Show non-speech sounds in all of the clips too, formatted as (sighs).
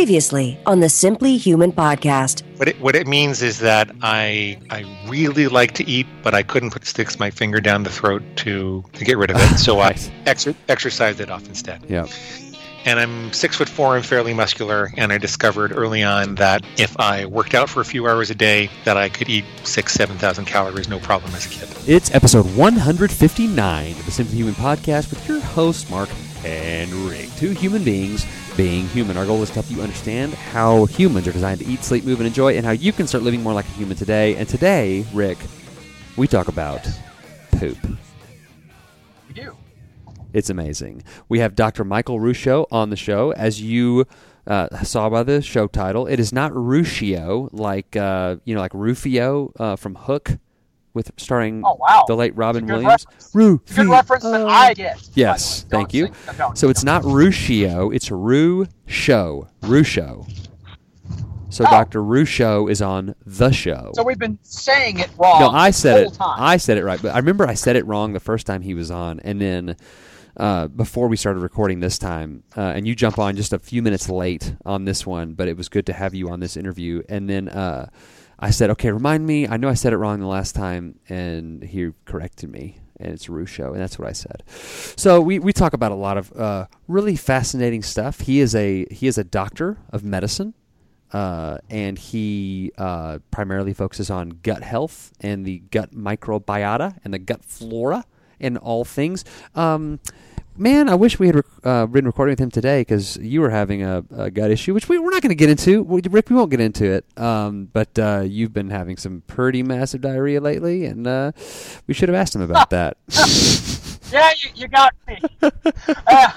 Previously on the Simply Human podcast. What it, what it means is that I I really like to eat, but I couldn't put sticks my finger down the throat to to get rid of it. So I (laughs) exer- exercised it off instead. Yeah. And I'm six foot four and fairly muscular, and I discovered early on that if I worked out for a few hours a day, that I could eat six seven thousand calories no problem as a kid. It's episode 159 of the Simply Human podcast with your host Mark and Rick, two human beings being human. Our goal is to help you understand how humans are designed to eat, sleep, move, and enjoy, and how you can start living more like a human today. And today, Rick, we talk about poop. We do. It's amazing. We have Dr. Michael Ruscio on the show. As you uh, saw by the show title, it is not Ruscio like uh, you know, like Rufio uh, from Hook, with starring Oh, wow. the late Robin It's a good Williams. reference. Rufio. It's a good reference that I get. Yes, thank you. Sing- don't- So it's not Ruscio, it's Ru Show. Ruscio. So Oh. Dr. Ruscio is on the show. So we've been saying it wrong. no, I said the whole it. Time. I said it right, but I remember I said it wrong the first time he was on, and then uh, before we started recording this time, uh, and you jump on just a few minutes late on this one, but it was good to have you on this interview. And then uh, I said, "Okay, remind me. I know I said it wrong the last time," and he corrected me. And it's Ruscio, and that's what I said. So we, we talk about a lot of uh, really fascinating stuff. He is a he is a doctor of medicine uh, and he uh, primarily focuses on gut health and the gut microbiota and the gut flora and all things. Um, man, I wish we had uh, been recording with him today because you were having a, a gut issue, which we, we're not going to get into. We, Rick, we won't get into it. Um, but uh, you've been having some pretty massive diarrhea lately, and uh, we should have asked him about that. (laughs) Yeah, you, you got me. (laughs) I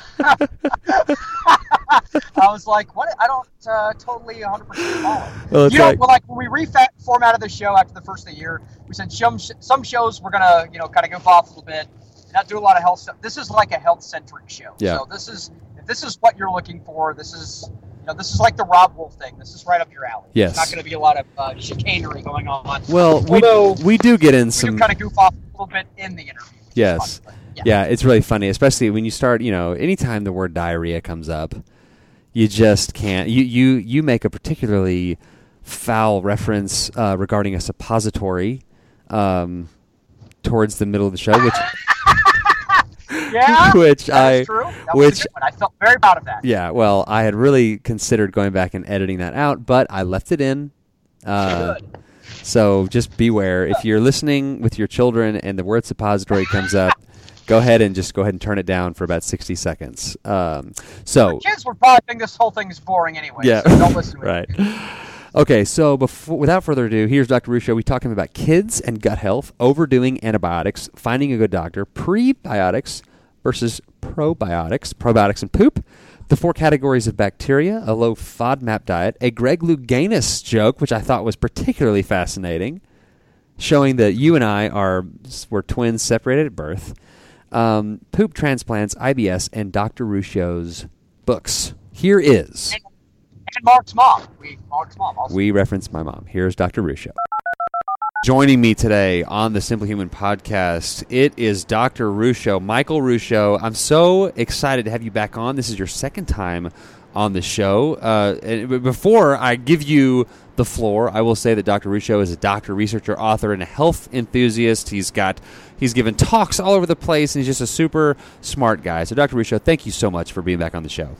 was like, what? I don't uh, totally 100% follow. Well, you know, like- well, like when we reformatted the show after the first of the year, we said some sh- some shows we're gonna you know kind of goof off a little bit, not do a lot of health stuff. This is like a health centric show. Yeah. So this is if this is what you're looking for, this is you know this is like the Robb Wolf thing. This is right up your alley. Yes. There's not going to be a lot of uh, chicanery going on. well, we, Although- we do get in we some. kind of goof off a little bit in the interview. Yes. fun, but Yeah, it's really funny, especially when you start. You know, anytime the word diarrhea comes up, you just can't. You you you make a particularly foul reference uh, regarding a suppository um, towards the middle of the show, which Yeah, (laughs) which I true. That which was a good one. I felt very proud of that. yeah, well, I had really considered going back and editing that out, but I left it in. Uh, so just beware if you're listening with your children and the word suppository comes up. (laughs) Go ahead and just go ahead and turn it down for about sixty seconds. Um, so Kids were probably think this whole thing is boring anyway. Yeah. so don't listen. to (laughs) right. Okay, so before, without further ado, here's Dr. Ruscio. We're talking about kids and gut health, overdoing antibiotics, finding a good doctor, prebiotics versus probiotics, probiotics and poop, the four categories of bacteria, a low FODMAP diet, a Greg Louganis joke, which I thought was particularly fascinating, showing that you and I are were twins separated at birth, um, poop transplants, IBS, and Dr. Ruscio's books. Here is. And Mark's mom. We Mark's mom also. We reference my mom. Here's Dr. Ruscio. Joining me today on the Simply Human podcast, it is Dr. Ruscio, Michael Ruscio. I'm so excited to have you back on. This is your second time on the show. Uh, before I give you the floor, I will say that Dr. Ruscio is a doctor, researcher, author, and a health enthusiast. He's got he's given talks all over the place, and he's just a super smart guy. So, Dr. Ruscio, thank you so much for being back on the show.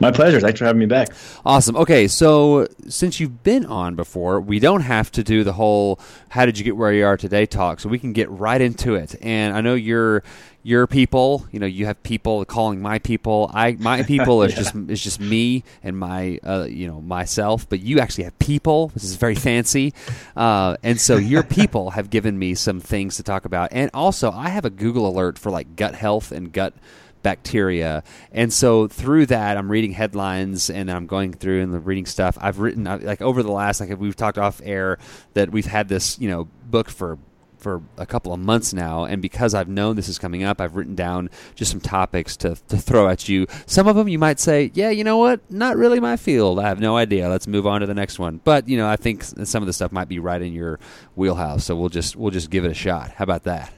My pleasure. Thanks for having me back. Awesome. Okay, so since you've been on before, we don't have to do the whole "How did you get where you are today?" talk, so we can get right into it. And I know your your people, you know, you have people calling my people. I my (laughs) people is just is just me and my uh, you know myself, but you actually have people, which is very fancy. Uh, and so your (laughs) people have given me some things to talk about, and also I have a Google alert for like gut health and gut bacteria. And so through that, I'm reading headlines and I'm going through and reading stuff. I've written like over the last like we've talked off air that we've had this you know book for for a couple of months now, and because I've known this is coming up, I've written down just some topics to to throw at you. Some of them you might say, yeah, you know what, not really my field. I have no idea. Let's move on to the next one. But you know, I think some of the stuff might be right in your wheelhouse, so we'll just we'll just give it a shot. How about that?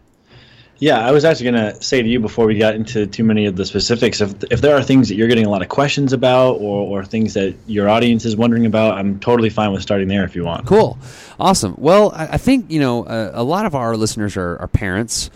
Yeah, I was actually going to say to you before we got into too many of the specifics, if, if there are things that you're getting a lot of questions about or, or things that your audience is wondering about, I'm totally fine with starting there if you want. Cool. Awesome. Well, I, I think, you know, uh, a lot of our listeners are, are parents.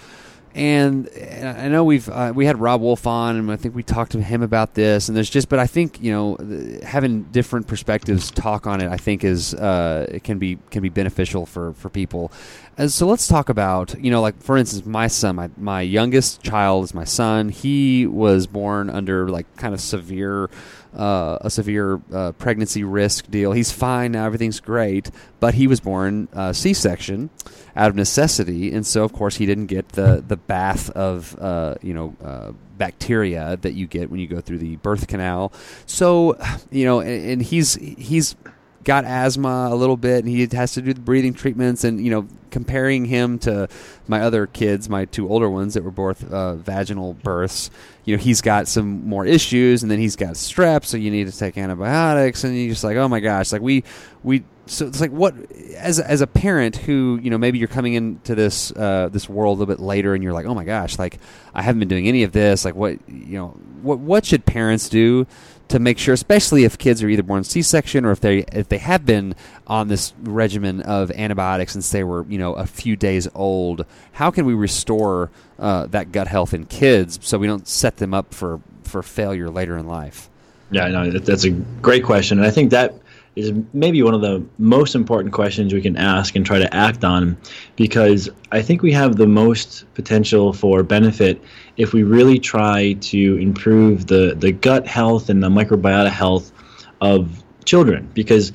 And I know we've uh, we had Robb Wolf on, and I think we talked to him about this. And there's just, but I think you know, having different perspectives talk on it, I think is uh, it can be can be beneficial for for people. And so let's talk about you know, like for instance, my son, my my youngest child is my son. He was born under like kind of severe uh, a severe uh, pregnancy risk deal. He's fine now, everything's great, but he was born uh, C-section out of necessity, and so of course he didn't get the the bath of uh, you know uh, bacteria that you get when you go through the birth canal. So you know, and, and he's he's got asthma a little bit and he has to do the breathing treatments and you know comparing him to my other kids my two older ones that were both uh, vaginal births you know he's got some more issues and then he's got strep so you need to take antibiotics. And you're just like oh my gosh like we we so it's like what as as a parent who you know maybe you're coming into this uh, this world a little bit later and you're like oh my gosh like I haven't been doing any of this like what you know what what should parents do to make sure, especially if kids are either born C-section or if they if they have been on this regimen of antibiotics since they were you know a few days old. How can we restore uh, that gut health in kids so we don't set them up for for failure later in life? Yeah, no, that's a great question, and I think that is maybe one of the most important questions we can ask and try to act on because I think we have the most potential for benefit if we really try to improve the, the gut health and the microbiota health of children because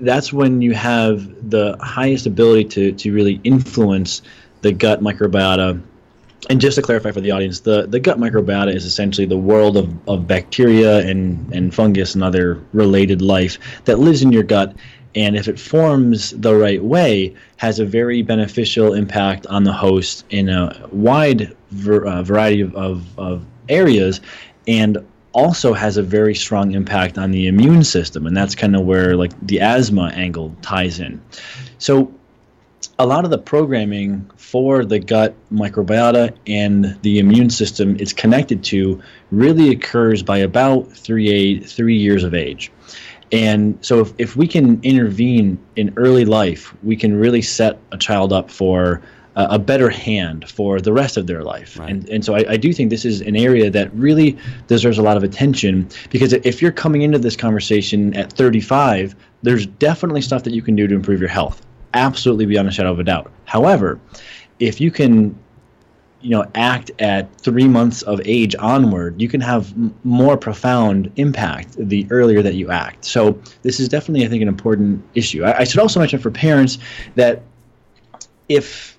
that's when you have the highest ability to, to really influence the gut microbiota and just to clarify for the audience, the, the gut microbiota is essentially the world of, of bacteria and, and fungus and other related life that lives in your gut. And if it forms the right way, has a very beneficial impact on the host in a wide ver, uh, variety of, of, of areas, and also has a very strong impact on the immune system. And that's kind of where like the asthma angle ties in. So a lot of the programming for the gut microbiota and the immune system it's connected to really occurs by about three, three years of age. And so, if, if we can intervene in early life, we can really set a child up for uh, a better hand for the rest of their life. Right. And, and so, I, I do think this is an area that really deserves a lot of attention because if you're coming into this conversation at 35, there's definitely stuff that you can do to improve your health absolutely beyond a shadow of a doubt. However, if you can you know act at three months of age onward you can have m- more profound impact the earlier that you act so this is definitely i think an important issue I, I, should also mention for parents that if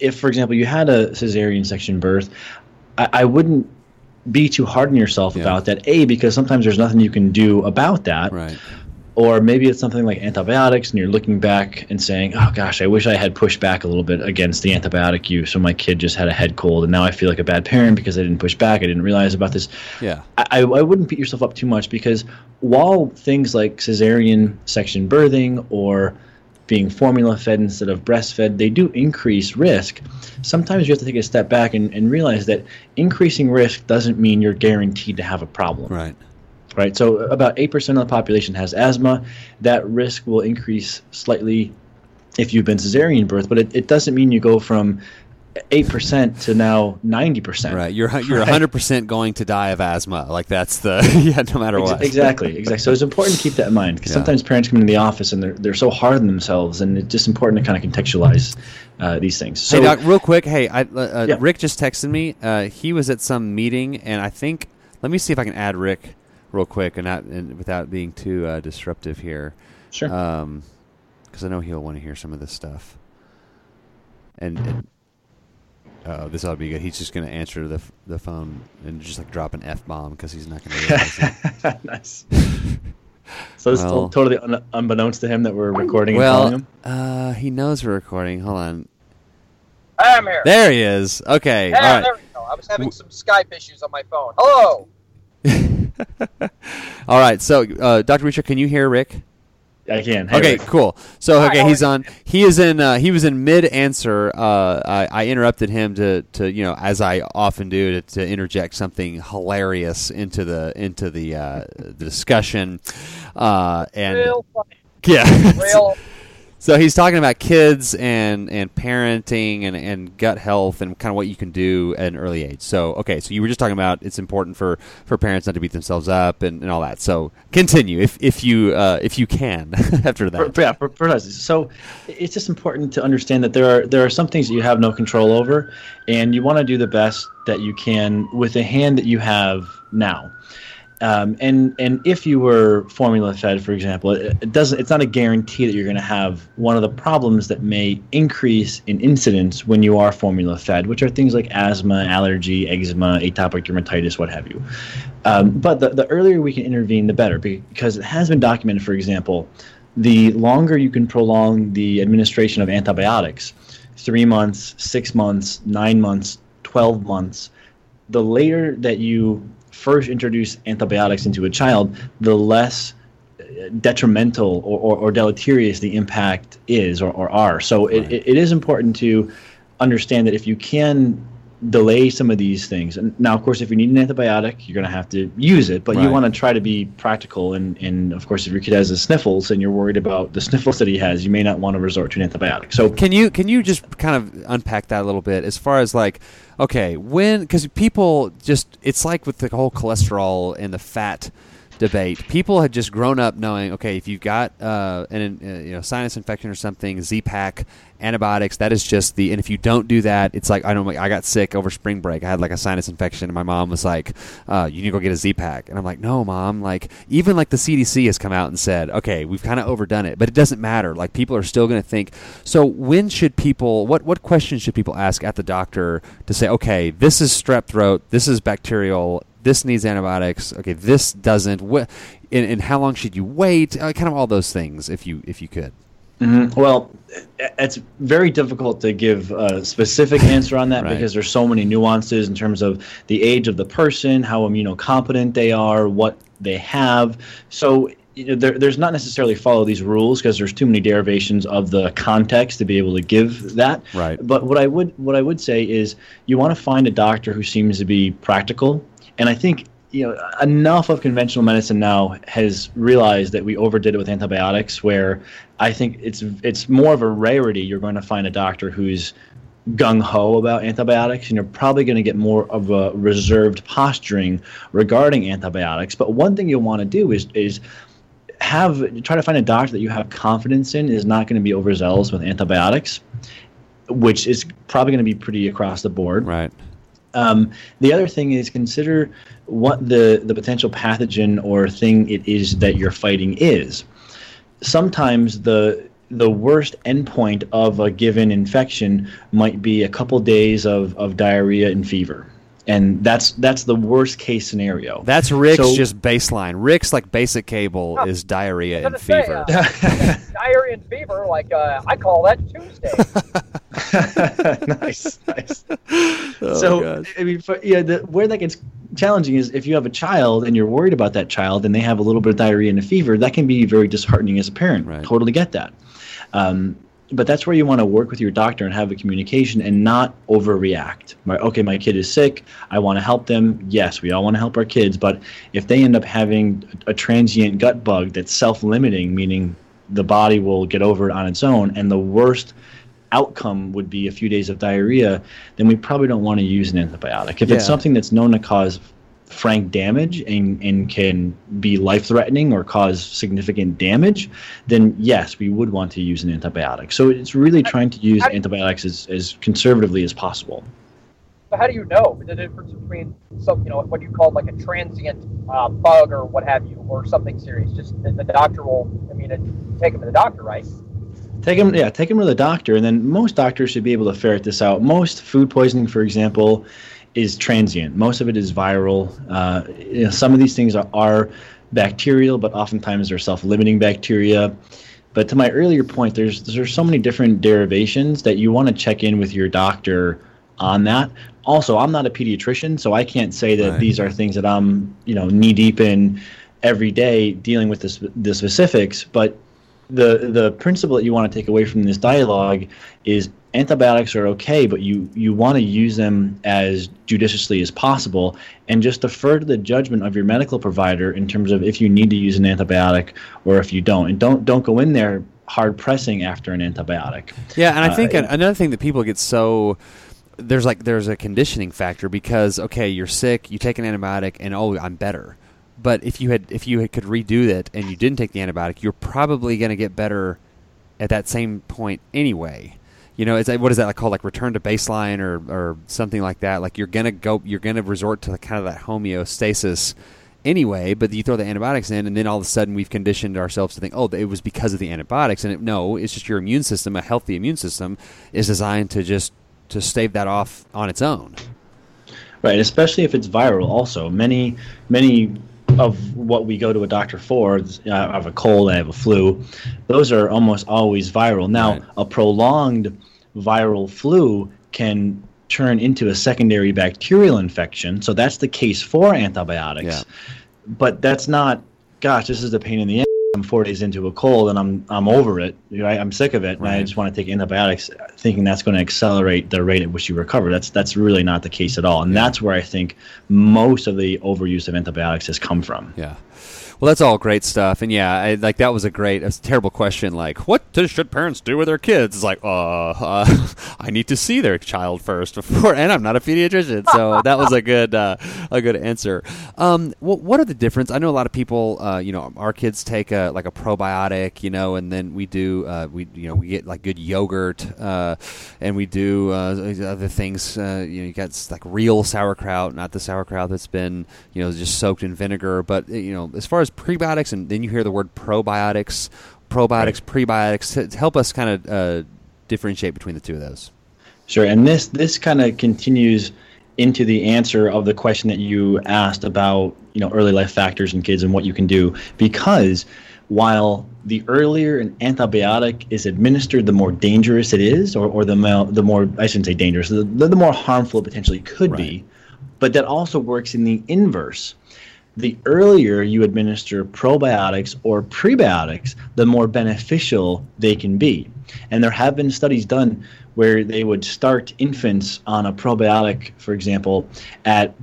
if for example you had a cesarean section birth i, I wouldn't be too hard on yourself yeah. about that a because sometimes there's nothing you can do about that. Right. Or maybe it's something like antibiotics and you're looking back and saying oh gosh i wish i had pushed back a little bit against the antibiotic use when my kid just had a head cold and now i feel like a bad parent because i didn't push back i didn't realize about this. Yeah. I, I wouldn't beat yourself up too much because while things like cesarean section birthing or being formula fed instead of breastfed, they do increase risk. Sometimes you have to take a step back and, and realize that increasing risk doesn't mean you're guaranteed to have a problem. Right right? So about 8% of the population has asthma. That risk will increase slightly if you've been cesarean birth, but it, it doesn't mean you go from 8% to now 90%. Right. You're you're (laughs) right? 100% going to die of asthma. Like that's the (laughs) yeah, no matter what. exactly. Exactly. So it's important to keep that in mind because yeah. sometimes parents come into the office and they're they're so hard on themselves and it's just important to kind of contextualize uh, these things. So, hey doc, real quick, hey, I, uh, uh, yeah. Rick just texted me. Uh, he was at some meeting and I think let me see if I can add Rick real quick and not and without being too uh, disruptive here. Sure. Because um, I know he'll want to hear some of this stuff. And, and oh, this ought to be good. He's just going to answer the the phone and just like drop an f bomb because he's not going to realize it. (laughs) nice. so it's well, totally un- unbeknownst to him that we're recording. Well, uh, he knows we're recording. Hold on. I'm here. There he is. Okay. Yeah, All right. there we go. I was having some Skype issues on my phone. Hello. (laughs) All right. So, uh, Dr. Richard, can you hear Rick? I can. Hey, Okay, Rick. cool. So okay, he's on. He is in. Uh, he was in mid answer. Uh, I, I interrupted him to, to you know as I often do to, to interject something hilarious into the into the uh, the discussion. Uh, and Real funny. yeah, (laughs) Real. So he's talking about kids and and parenting and, and gut health and kind of what you can do at an early age. So okay, so you were just talking about it's important for, for parents not to beat themselves up and, and all that. So continue if if you uh, if you can (laughs) after that. Yeah, precisely. So it's just important to understand that there are there are some things that you have no control over, and you want to do the best that you can with the hand that you have now. Um, and and if you were formula fed, for example, it, it doesn't. It's not a guarantee that you're going to have one of the problems that may increase in incidence when you are formula fed, which are things like asthma, allergy, eczema, atopic dermatitis, what have you. Um, but the, the earlier we can intervene, the better, because it has been documented, for example, the longer you can prolong the administration of antibiotics three months, six months, nine months, 12 months the later that you first introduce antibiotics into a child, the less uh, detrimental or, or, or deleterious the impact is or, or are. So it, it, it is important to understand that if you can delay some of these things, and now, of course, if you need an antibiotic, you're going to have to use it, but you want to try to be practical. And, and of course, if your kid has the sniffles and you're worried about the sniffles that he has, you may not want to resort to an antibiotic. So Can you can you just kind of unpack that a little bit as far as like okay when because people just it's like with the whole cholesterol and the fat debate. People had just grown up knowing okay if you've got uh, an uh, you know sinus infection or something Z-Pak, antibiotics that is just the and if you don't do that it's like I don't I got sick over spring break. I had like a sinus infection and my mom was like uh, you need to go get a Z-Pak. and I'm like no mom like even like the CDC has come out and said okay we've kind of overdone it but it doesn't matter. Like people are still going to think so when should people what what questions should people ask at the doctor to say okay this is strep throat this is bacterial this needs antibiotics okay this doesn't what and, and how long should you wait uh, kind of all those things if you if you could Mhm. Well, it's very difficult to give a specific answer on that (laughs) Right. because there's so many nuances in terms of the age of the person, how immunocompetent they are, what they have. So you know, there, there's not necessarily follow these rules because there's too many derivations of the context to be able to give that. Right. But what I would what I would say is you want to find a doctor who seems to be practical, and I think you know enough of conventional medicine now has realized that we overdid it with antibiotics where i think it's it's more of a rarity you're going to find a doctor who's gung-ho about antibiotics and you're probably going to get more of a reserved posturing regarding antibiotics. But one thing you'll want to do is is have try to find a doctor that you have confidence in is not going to be overzealous with antibiotics which is probably going to be pretty across the board. Right um, the other thing is consider what the, the potential pathogen or thing it is that you're fighting is. Sometimes the the worst endpoint of a given infection might be a couple days of, of diarrhea and fever. And that's that's the worst case scenario. that's rick's So- just baseline rick's like basic cable Huh. is diarrhea and was fever say, uh, (laughs) diarrhea and fever, like uh, I call that Tuesday. (laughs) (laughs) nice, nice. Oh, so gosh. I mean, for, yeah, the, where that gets challenging is if you have a child and you're worried about that child and they have a little bit of diarrhea and a fever, that can be very disheartening as a parent. Right. Totally get that. Um, but that's where you want to work with your doctor and have a communication and not overreact. Right? Okay, my kid is sick. I want to help them. Yes, we all want to help our kids. But if they end up having a transient gut bug that's self-limiting, meaning the body will get over it on its own, and the worst outcome would be a few days of diarrhea, then we probably don't want to use an antibiotic. If Yeah. it's something that's known to cause frank damage and, and can be life threatening or cause significant damage, then yes, we would want to use an antibiotic. So it's really trying to use antibiotics as, as conservatively as possible. But how do you know the difference between some, you know, what you call like a transient uh, bug or what have you, or something serious? Just the, the doctor will, I mean, it, take him to the doctor, right? Take them, yeah, take them to the doctor, and then most doctors should be able to ferret this out. Most food poisoning, for example, is transient. Most of it is viral. Uh, you know, some of these things are, are bacterial, but oftentimes they're self-limiting bacteria. But to my earlier point, there's there's so many different derivations that you want to check in with your doctor on that. Also, I'm not a pediatrician, so I can't say that Right. these are things that I'm you know knee deep in every day dealing with the, the specifics. But the the principle that you want to take away from this dialogue is antibiotics are okay, but you you want to use them as judiciously as possible, and just defer to the judgment of your medical provider in terms of if you need to use an antibiotic or if you don't, and don't don't go in there hard pressing after an antibiotic. Yeah, and I Uh, think an- another thing that people get so there's like there's a conditioning factor because okay, you're sick, you take an antibiotic, and oh, I'm better. But if you had if you had, could redo it and you didn't take the antibiotic, you're probably going to get better at that same point anyway. You know, is that, what is that called? Like return to baseline or or something like that. Like you're gonna go, you're gonna resort to the, kind of that homeostasis anyway. But you throw the antibiotics in, and then all of a sudden we've conditioned ourselves to think, oh, it was because of the antibiotics. And it, no, it's just your immune system. A healthy immune system is designed to just to stave that off on its own. Right, especially if it's viral. Also, many many of what we go to a doctor for, uh, I have a cold, I have a flu, those are almost always viral. Now, Right. a prolonged viral flu can turn into a secondary bacterial infection. So that's the case for antibiotics. Yeah. But that's not. Gosh, this is a pain in the. I'm four days into a cold and I'm I'm over it. Right? I'm sick of it, and I just want to take antibiotics, thinking that's going to accelerate the rate at which you recover. That's that's really not the case at all, and that's where I think most of the overuse of antibiotics has come from. Yeah. Well, that's all great stuff, and yeah, I, like that was a great, a terrible question. Like, what should parents do with their kids? It's like, uh, uh, (laughs) I need to see their child first before, and I'm not a pediatrician, so that was a good, uh, a good answer. Um, what, what are the difference? I know a lot of people, uh, you know, our kids take a like a probiotic, you know, and then we do, uh, we you know, we get like good yogurt, uh, and we do uh, other things. Uh, you know, you got like real sauerkraut, not the sauerkraut that's been, you know, just soaked in vinegar. But you know, as far as prebiotics, and then you hear the word probiotics, probiotics, prebiotics. help us kind of uh, differentiate between the two of those. Sure, and this this kind of continues into the answer of the question that you asked about you know early life factors in kids and what you can do because while the earlier an antibiotic is administered, the more dangerous it is, or, or the mo- the more I shouldn't say dangerous, the, the more harmful it potentially could be. But that also works in the inverse. The earlier you administer probiotics or prebiotics, the more beneficial they can be. And there have been studies done where they would start infants on a probiotic, for example, at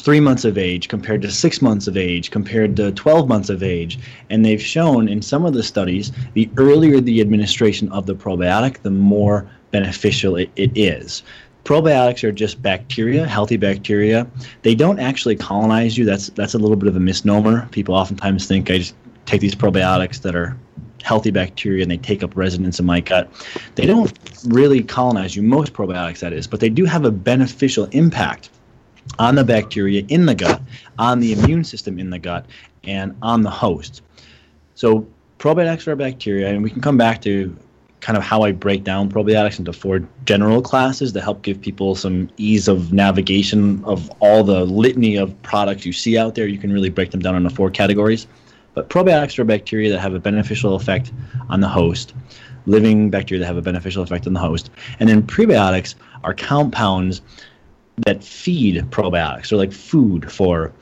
three months of age compared to six months of age compared to 12 months of age. And they've shown in some of the studies, the earlier the administration of the probiotic, the more beneficial it, it is. Probiotics are just bacteria, healthy bacteria. They don't actually colonize you. That's that's a little bit of a misnomer. People oftentimes think I just take these probiotics that are healthy bacteria and they take up residence in my gut. They don't really colonize you, most probiotics that is, but they do have a beneficial impact on the bacteria in the gut, on the immune system in the gut, and on the host. So probiotics are bacteria, and we can come back to kind of how I break down probiotics into four general classes to help give people some ease of navigation of all the litany of products you see out there. You can really break them down into four categories. But probiotics are bacteria that have a beneficial effect on the host, living bacteria that have a beneficial effect on the host. And then prebiotics are compounds that feed probiotics, or like food for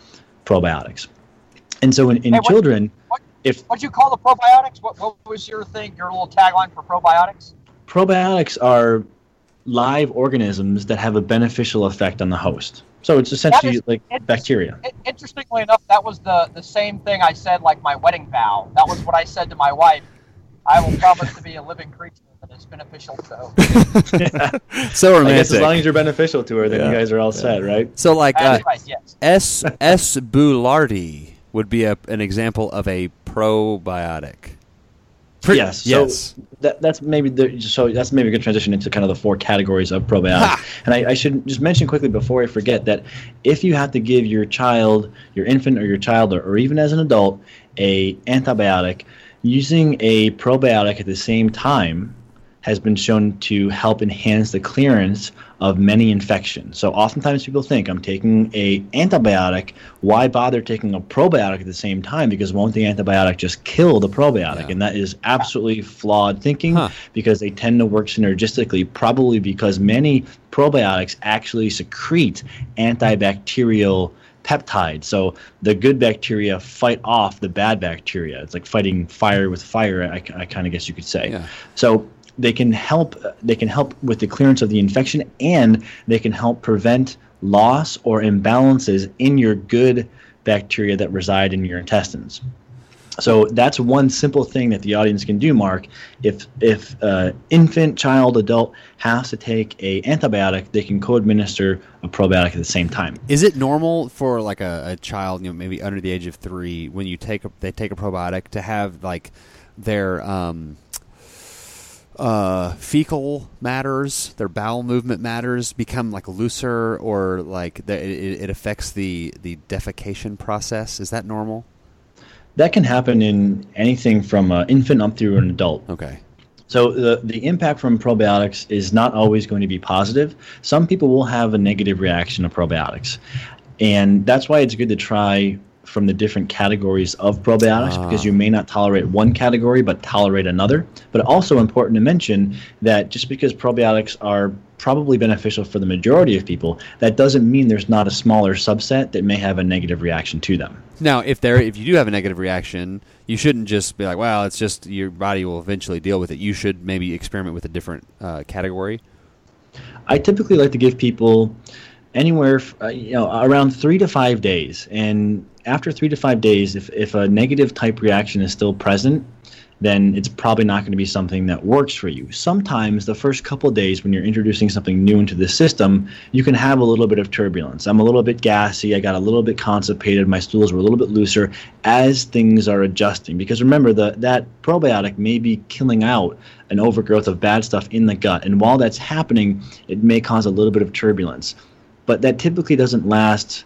probiotics. And so in, in children, if What'd you call the probiotics? What, what was your thing? Your little tagline for probiotics? probiotics are live organisms that have a beneficial effect on the host. So it's essentially is- like it's- bacteria. I- interestingly enough, that was the the same thing I said like my wedding vow. That was what I said to my wife. I will promise to be a living creature that is beneficial to. Her. (laughs) So I guess romantic. as long as you're beneficial to her, then Yeah. you guys are all set, right? so like uh, That's. Yes. S. S. Boulardii would be a, an example of a probiotic. Pre- yes. Yes. So that, that's maybe the, so that's maybe a good transition into kind of the four categories of probiotics. Ha! And I, I should just mention quickly before I forget that if you have to give your child, your infant or your child, or, or even as an adult, a antibiotic, using a probiotic at the same time has been shown to help enhance the clearance of many infections. So oftentimes people think I'm taking a antibiotic, why bother taking a probiotic at the same time because won't the antibiotic just kill the probiotic? Yeah. And that is absolutely flawed thinking Huh. because they tend to work synergistically probably because many probiotics actually secrete antibacterial peptides. So the good bacteria fight off the bad bacteria. It's like fighting fire with fire, I, I kind of guess you could say. Yeah. So they can help. They can help with the clearance of the infection, and they can help prevent loss or imbalances in your good bacteria that reside in your intestines. So that's one simple thing that the audience can do, Mark. If if uh, infant, child, adult has to take a antibiotic, they can co-administer a probiotic at the same time. Is it normal for like a, a child, you know, maybe under the age of three, when you take a, they take a probiotic to have like their um, uh, fecal matters, their bowel movement matters become like looser, or like the, it, it affects the the defecation process? Is that normal? That can happen in anything from an infant up through an adult. Okay. So the the impact from probiotics is not always going to be positive. Some people will have a negative reaction to probiotics, and that's why it's good to try from the different categories of probiotics Ah. because you may not tolerate one category but tolerate another. But also important to mention that just because probiotics are probably beneficial for the majority of people, that doesn't mean there's not a smaller subset that may have a negative reaction to them. Now, if there, if you do have a negative reaction, you shouldn't just be like, "Well, it's just your body will eventually deal with it." You should maybe experiment with a different uh, category. I typically like to give people anywhere, uh, you know, around three to five days. And after three to five days, if, if a negative type reaction is still present, then it's probably not going to be something that works for you. Sometimes the first couple days when you're introducing something new into the system, you can have a little bit of turbulence. I'm a little bit gassy, I got a little bit constipated, my stools were a little bit looser as things are adjusting. Because remember, the, that probiotic may be killing out an overgrowth of bad stuff in the gut. And while that's happening, it may cause a little bit of turbulence. But that typically doesn't last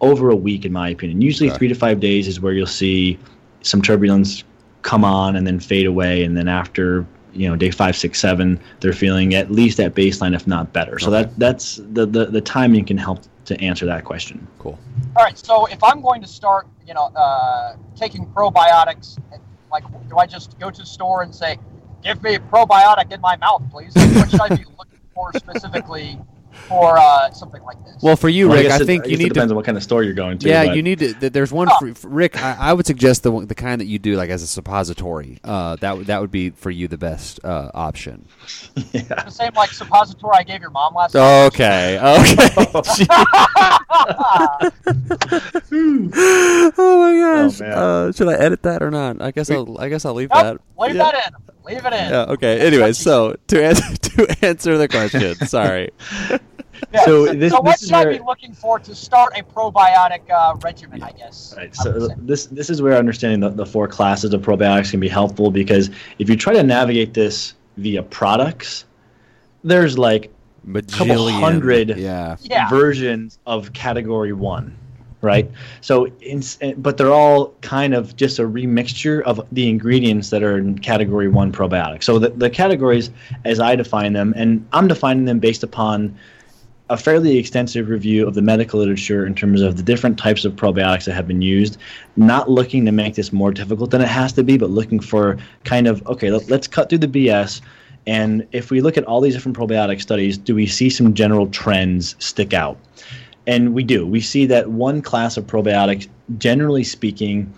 over a week, in my opinion. Usually, Okay. three to five days is where you'll see some turbulence come on and then fade away. And then after you know day five, six, seven, they're feeling at least at baseline, if not better. So Okay. that that's the, the the timing can help to answer that question. Cool. All right, so if I'm going to start, you know, uh, taking probiotics, like, do I just go to the store and say, "Give me a probiotic in my mouth, please"? what should I be looking for specifically for uh, something like this? Well, for you, Well, Rick, guess I it- think you guess it need depends to. on what kind of store you're going to. Yeah, but- you need to. There's one for, for Rick. I, I would suggest the the kind that you do like as a suppository. Uh, that would that would be for you the best uh, option. (laughs) the same like suppository I gave your mom last night. Okay. Okay. (laughs) (laughs) oh my gosh. man. uh, should I edit that or not? I guess I'll. I guess I'll leave Nope, that. leave Yeah. that in. Leave it in. Yeah. Okay. Anyway, so to answer to answer the question, sorry. Yeah, So this- what this is should I be looking for to start a probiotic uh, regimen? I guess. Right. So this this is where understanding the, the four classes of probiotics can be helpful because if you try to navigate this via products, there's like a couple hundred Yeah. Yeah. versions of category one, right? So, in, but they're all kind of just a remixture of the ingredients that are in category one probiotics. So the, the categories, as I define them, and I'm defining them based upon a fairly extensive review of the medical literature in terms of the different types of probiotics that have been used, not looking to make this more difficult than it has to be, but looking for kind of, okay, let, let's cut through the BS. And if we look at all these different probiotic studies, do we see some general trends stick out? And we do. We see that one class of probiotics, generally speaking,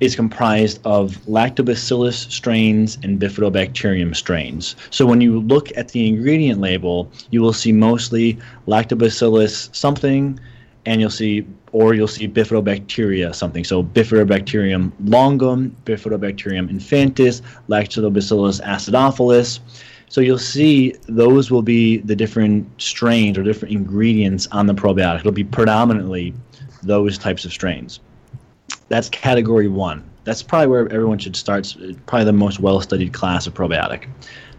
is comprised of lactobacillus strains and bifidobacterium strains. So when you look at the ingredient label, you will see mostly lactobacillus something, and you'll see, or you'll see bifidobacteria something. So bifidobacterium longum, bifidobacterium infantis, lactobacillus acidophilus. So you'll see those will be the different strains or different ingredients on the probiotic. It'll be predominantly those types of strains that's category one. That's probably where everyone should start. Probably the most well-studied class of probiotic.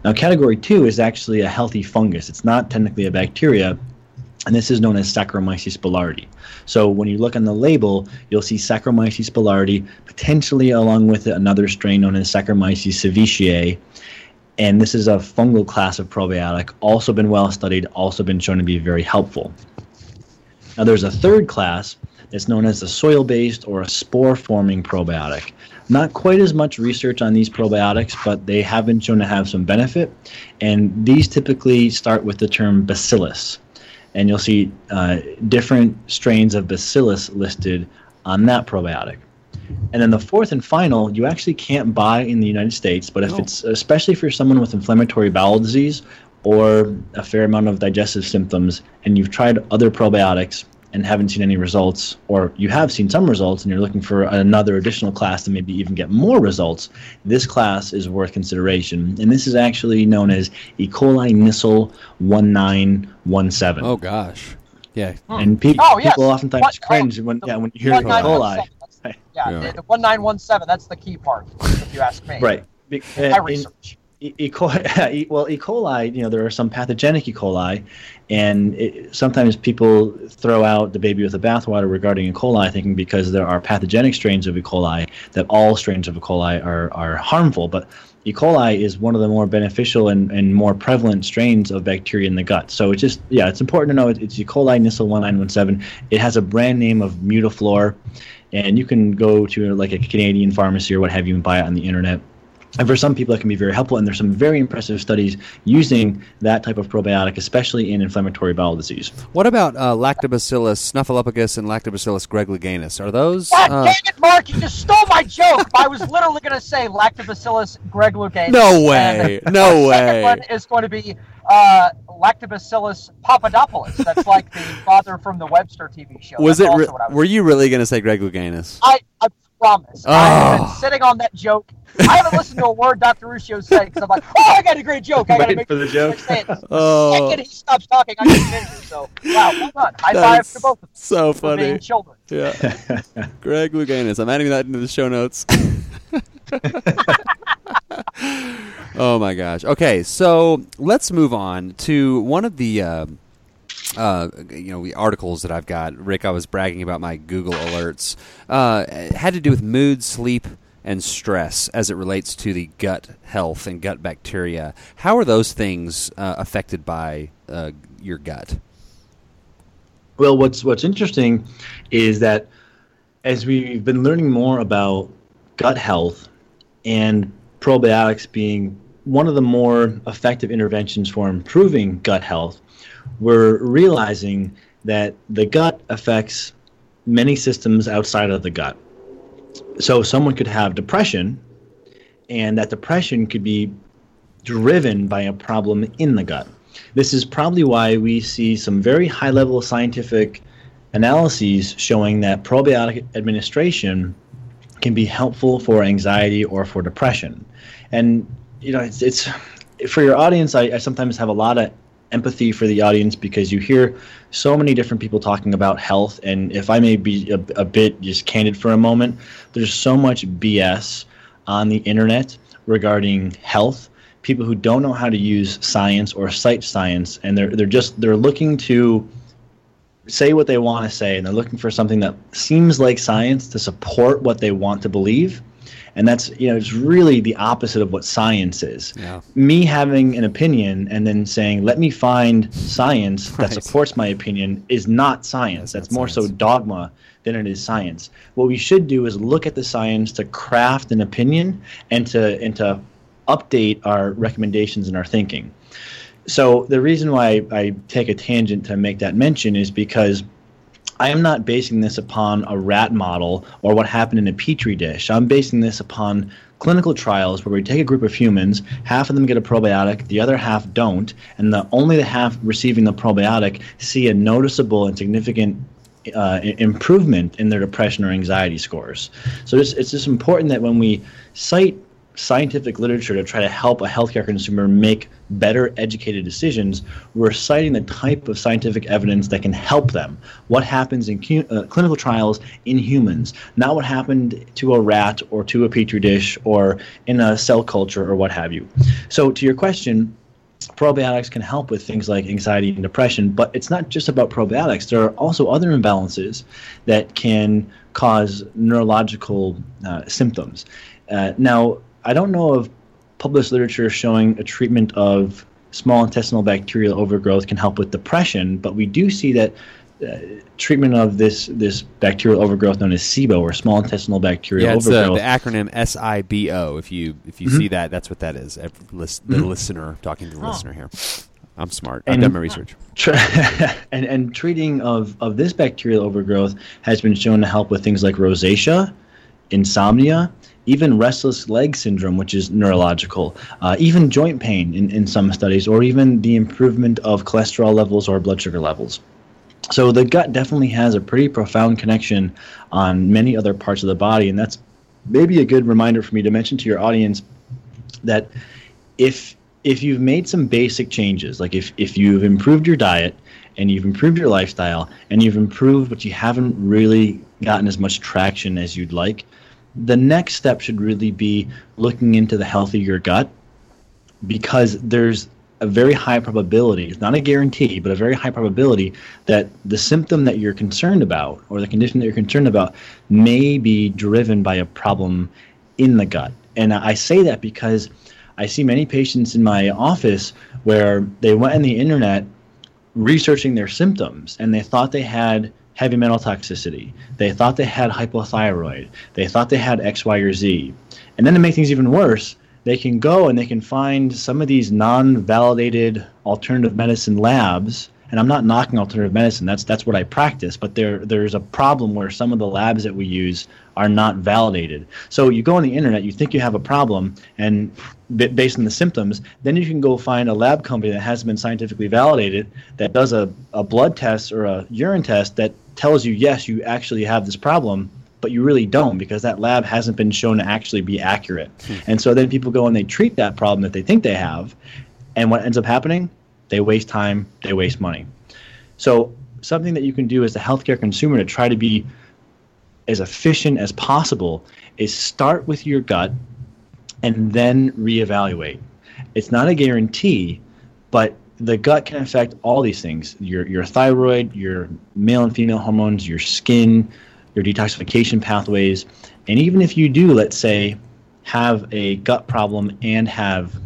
Now, category two is actually a healthy fungus. It's not technically a bacteria, and this is known as Saccharomyces boulardii. So when you look on the label, you'll see Saccharomyces boulardii, potentially along with another strain known as Saccharomyces cerevisiae. And this is a fungal class of probiotic, also been well studied, also been shown to be very helpful. Now, there's a third class that's known as a soil based or a spore forming probiotic. Not quite as much research on these probiotics, but they have been shown to have some benefit. And these typically start with the term bacillus. And you'll see uh, different strains of bacillus listed on that probiotic. And then the fourth and final, you actually can't buy in the United States, but if it's especially for someone with inflammatory bowel disease or a fair amount of digestive symptoms, and you've tried other probiotics and haven't seen any results, or you have seen some results and you're looking for another additional class to maybe even get more results, this class is worth consideration. And this is actually known as E. coli Nissle 1917. Oh gosh, yeah. Hmm. And pe- Oh, yes. people oftentimes What- cringe when, oh. yeah, when you hear E. coli. Yeah, Yeah. the- the 1917, that's the key part, if you ask me. Right. Be- My in- research. E. coli, (laughs) well, E. coli, you know, there are some pathogenic E. coli, and it, sometimes people throw out the baby with the bathwater regarding E. coli, thinking because there are pathogenic strains of E. coli that all strains of E. coli are, are harmful. But E. coli is one of the more beneficial and, and more prevalent strains of bacteria in the gut. So it's just, yeah, it's important to know it, it's E. coli Nissle 1917. It has a brand name of Mutaflor, and you can go to like a Canadian pharmacy or what have you and buy it on the internet. And for some people, it can be very helpful. And there's some very impressive studies using that type of probiotic, especially in inflammatory bowel disease. What about uh, Lactobacillus snuffleupagus and Lactobacillus gregluganus? Are those? God uh, dang it, Mark! You just stole my joke. I was literally going to say Lactobacillus gregluganus. No way. and No the way. Second one is going to be uh, Lactobacillus papadopoulos. That's like the father from the Webster TV show. was That's it? also Re- what I was were you really going to say Gregluganus? I, I promise. I've Oh. been sitting on that joke. I haven't listened to a word Dr. Ruscio said because I'm like, oh, I got a great joke. I got to make for the sure I joke. say it. (laughs) The Oh. second he stops talking, I continue. So, wow, well done. High five to both of them so for being funny. children. Yeah. (laughs) Greg Luganus. I'm adding that into the show notes. (laughs) oh my gosh. Okay, so let's move on to one of the uh, uh, you know the articles that I've got. Rick, I was bragging about my Google alerts. Uh, had to do with mood, sleep, and stress as it relates to the gut health and gut bacteria. How are those things uh, affected by uh, your gut? Well, what's what's interesting is that as we've been learning more about gut health and probiotics being one of the more effective interventions for improving gut health, we're realizing that the gut affects many systems outside of the gut. So someone could have depression, and that depression could be driven by a problem in the gut. This is probably why we see some very high level scientific analyses showing that probiotic administration can be helpful for anxiety or for depression. And you know, it's, it's for your audience. I, I sometimes have a lot of empathy for the audience because you hear so many different people talking about health. And if I may be a, a bit just candid for a moment, there's so much BS on the internet regarding health. People who don't know how to use science or cite science, and they're they're just they're looking to say what they want to say and they're looking for something that seems like science to support what they want to believe and that's you know it's really the opposite of what science is Yeah. me having an opinion and then saying let me find science Right. that supports my opinion is not science That's that's, not more science. so dogma than it is science what we should do is look at the science to craft an opinion and to and to update our recommendations and our thinking so the reason why I take a tangent to make that mention is because I am not basing this upon a rat model or what happened in a petri dish. I'm basing this upon clinical trials where we take a group of humans, half of them get a probiotic, the other half don't, and the only the half receiving the probiotic see a noticeable and significant uh, improvement in their depression or anxiety scores. So it's, it's just important that when we cite scientific literature to try to help a healthcare consumer make better educated decisions, we're citing the type of scientific evidence that can help them. What happens in cu- uh, clinical trials in humans, not what happened to a rat or to a petri dish or in a cell culture or what have you. So, to your question, probiotics can help with things like anxiety and depression, but it's not just about probiotics. There are also other imbalances that can cause neurological uh, symptoms. Uh, now, I don't know of published literature showing a treatment of small intestinal bacterial overgrowth can help with depression, but we do see that uh, treatment of this this bacterial overgrowth known as SIBO or small intestinal bacterial yeah, it's overgrowth. the acronym SIBO. If you if you Mm-hmm. see that, that's what that is. Every lis- The listener talking to the listener here. I'm smart. I've And- done my research. Tre- (laughs) and and treating of of this bacterial overgrowth has been shown to help with things like rosacea, insomnia, even restless leg syndrome, which is neurological, uh, even joint pain in, in some studies, or even the improvement of cholesterol levels or blood sugar levels. So the gut definitely has a pretty profound connection on many other parts of the body, and that's maybe a good reminder for me to mention to your audience that if if you've made some basic changes, like if, if you've improved your diet and you've improved your lifestyle and you've improved but you haven't really gotten as much traction as you'd like, the next step should really be looking into the health of your gut because there's a very high probability, it's not a guarantee, but a very high probability that the symptom that you're concerned about or the condition that you're concerned about may be driven by a problem in the gut. And I say that because I see many patients in my office where they went on the internet researching their symptoms and they thought they had heavy metal toxicity. They thought they had hypothyroid. They thought they had X, Y, or Z. And then to make things even worse, they can go and they can find some of these non-validated alternative medicine labs. And I'm not knocking alternative medicine. That's that's what I practice. But there there's a problem where some of the labs that we use are not validated. So you go on the internet, you think you have a problem, and b- based on the symptoms, then you can go find a lab company that hasn't been scientifically validated that does a, a blood test or a urine test that tells you yes, you actually have this problem, but you really don't because that lab hasn't been shown to actually be accurate. Hmm. And so then people go and they treat that problem that they think they have, and what ends up happening? They waste time, they waste money. So something that you can do as a healthcare consumer to try to be as efficient as possible is start with your gut and then reevaluate. It's not a guarantee, but the gut can affect all these things your, your thyroid, your male and female hormones, your skin, your detoxification pathways. And even if you do, let's say, have a gut problem and have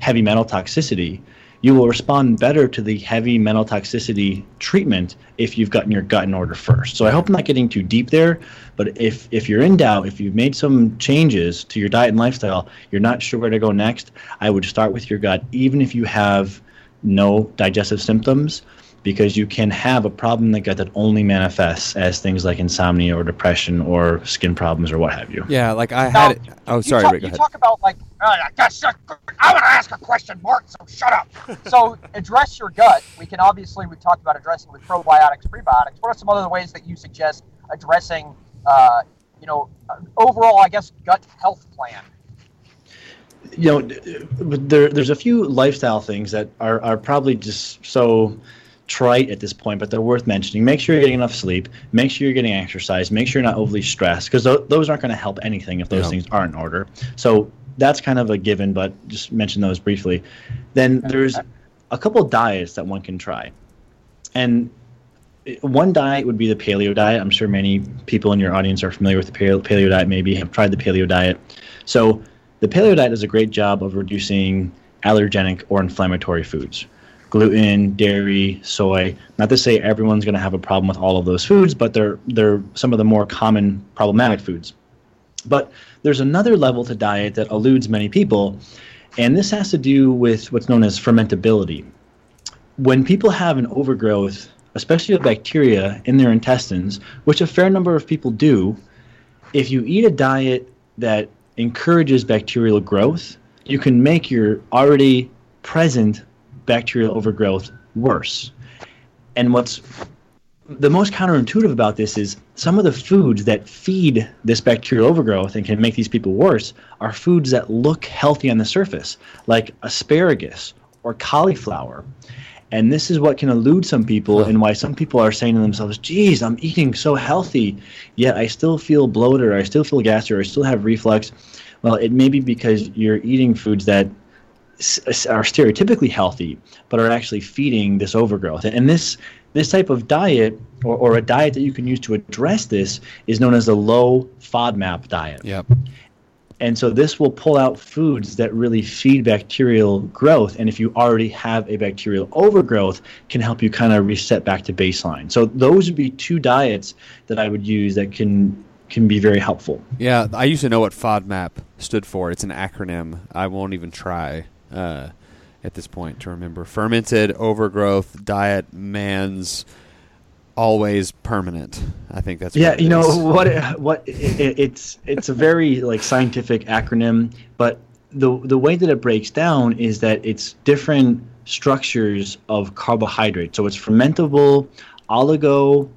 heavy metal toxicity, you will respond better to the heavy metal toxicity treatment if you've gotten your gut in order first. So I hope I'm not getting too deep there, but if if you're in doubt, if you've made some changes to your diet and lifestyle, you're not sure where to go next, I would start with your gut even if you have no digestive symptoms because you can have a problem in the gut that only manifests as things like insomnia or depression or skin problems or what have you. Yeah, like I Now, had it. Oh, you sorry, talk, Rick. Go you ahead. talk about like uh, that's a, I want to ask a question, Mark. So shut up. so (laughs) address your gut. We can obviously we've talked about addressing with probiotics, prebiotics. What are some other ways that you suggest addressing, uh, you know, overall, I guess, gut health plan? you know, but there, there's a few lifestyle things that are, are probably just so trite at this point, but they're worth mentioning. Make sure you're getting enough sleep. Make sure you're getting exercise. Make sure you're not overly stressed because th- those aren't going to help anything if those Yeah. things aren't in order. So that's kind of a given, but just mention those briefly. Then there's a couple diets that one can try. And one diet would be the paleo diet. I'm sure many people in your audience are familiar with the paleo, paleo diet, maybe have tried the paleo diet. So the paleo diet does a great job of reducing allergenic or inflammatory foods gluten, dairy, soy. Not to say everyone's going to have a problem with all of those foods, but they're they're some of the more common problematic foods. But there's another level to diet that eludes many people, and this has to do with what's known as fermentability. When people have an overgrowth, especially of bacteria in their intestines, which a fair number of people do, if you eat a diet that encourages bacterial growth, you can make your already present bacterial overgrowth worse. And what's the most counterintuitive about this is some of the foods that feed this bacterial overgrowth and can make these people worse are foods that look healthy on the surface, like asparagus or cauliflower. And this is what can elude some people, and why some people are saying to themselves, geez, I'm eating so healthy, yet I still feel bloated, or I still feel gassy, or I still have reflux. Well, it may be because you're eating foods that are stereotypically healthy, but are actually feeding this overgrowth. And this this type of diet, or, or a diet that you can use to address this, is known as the low FODMAP diet. Yep. And so this will pull out foods that really feed bacterial growth. And if you already have a bacterial overgrowth, can help you kind of reset back to baseline. So those would be two diets that I would use that can can be very helpful. Yeah, I used to know what FODMAP stood for. It's an acronym. I won't even try uh, at this point to remember. Fermented overgrowth diet man's always permanent. I think that's yeah. you know (laughs) what? What it, it's it's a very like scientific acronym, but the the way that it breaks down is that it's different structures of carbohydrate. So it's fermentable, oligo,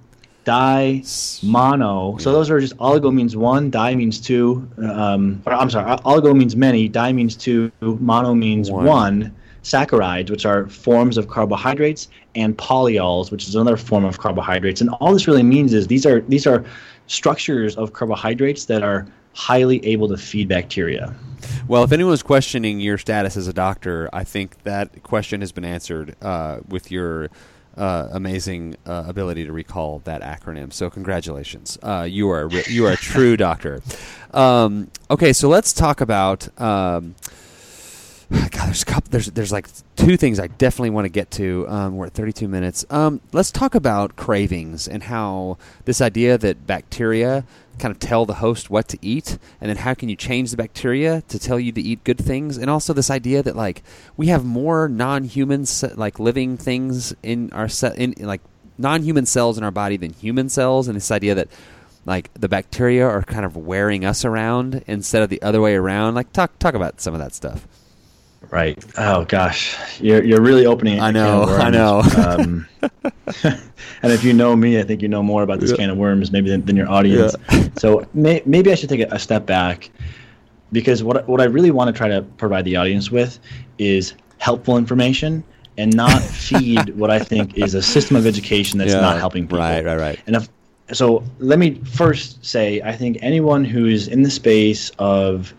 di, mono. Yeah. So those are just oligo means one, di means two. Um, I'm sorry, oligo means many, di means two, mono means one. one saccharides, which are forms of carbohydrates, and polyols, which is another form of carbohydrates. And all this really means is these are these are structures of carbohydrates that are highly able to feed bacteria. Well, if anyone's questioning your status as a doctor, I think that question has been answered uh, with your uh, amazing uh, ability to recall that acronym. So congratulations, uh, you are you are a true (laughs) doctor. Um, okay, so let's talk about. Um, (sighs) God, there's a couple. There's there's like two things I definitely want to get to. Um, we're at 32 minutes. Um, let's talk about cravings and how this idea that bacteria kind of tell the host what to eat, and then how can you change the bacteria to tell you to eat good things, and also this idea that like we have more non-human like living things in our set in, like non-human cells in our body than human cells, and this idea that like the bacteria are kind of wearing us around instead of the other way around. Like talk talk about some of that stuff. Right. Oh gosh, you're you're really opening. I know. (laughs) I know. Um, (laughs) and if you know me, I think you know more about this yeah. can of worms maybe than, than your audience. Yeah. (laughs) so may, maybe I should take a, step back because what what I really want to try to provide the audience with is helpful information and not feed what I think is a system of education that's yeah. not helping people. Right. Right. Right. And if so, let me first say I think anyone who is in the space of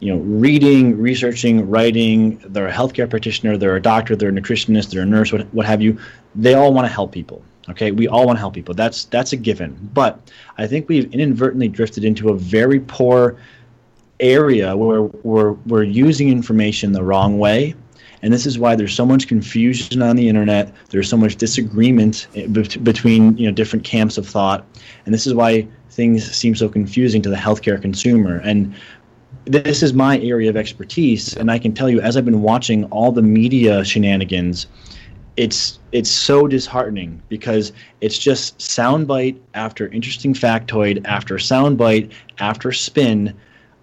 you know, reading, researching, writing. They're a healthcare practitioner, they're a doctor, they're a nutritionist, they're a nurse, what, what have you. They all want to help people. Okay, we all want to help people. That's that's a given. But I think we've inadvertently drifted into a very poor area where we're we're using information the wrong way. And this is why there's so much confusion on the internet. There's so much disagreement eh, between you know different camps of thought, and this is why things seem so confusing to the healthcare consumer. And this is my area of expertise, and I can tell you, as I've been watching all the media shenanigans, it's it's so disheartening because it's just soundbite after interesting factoid after soundbite after spin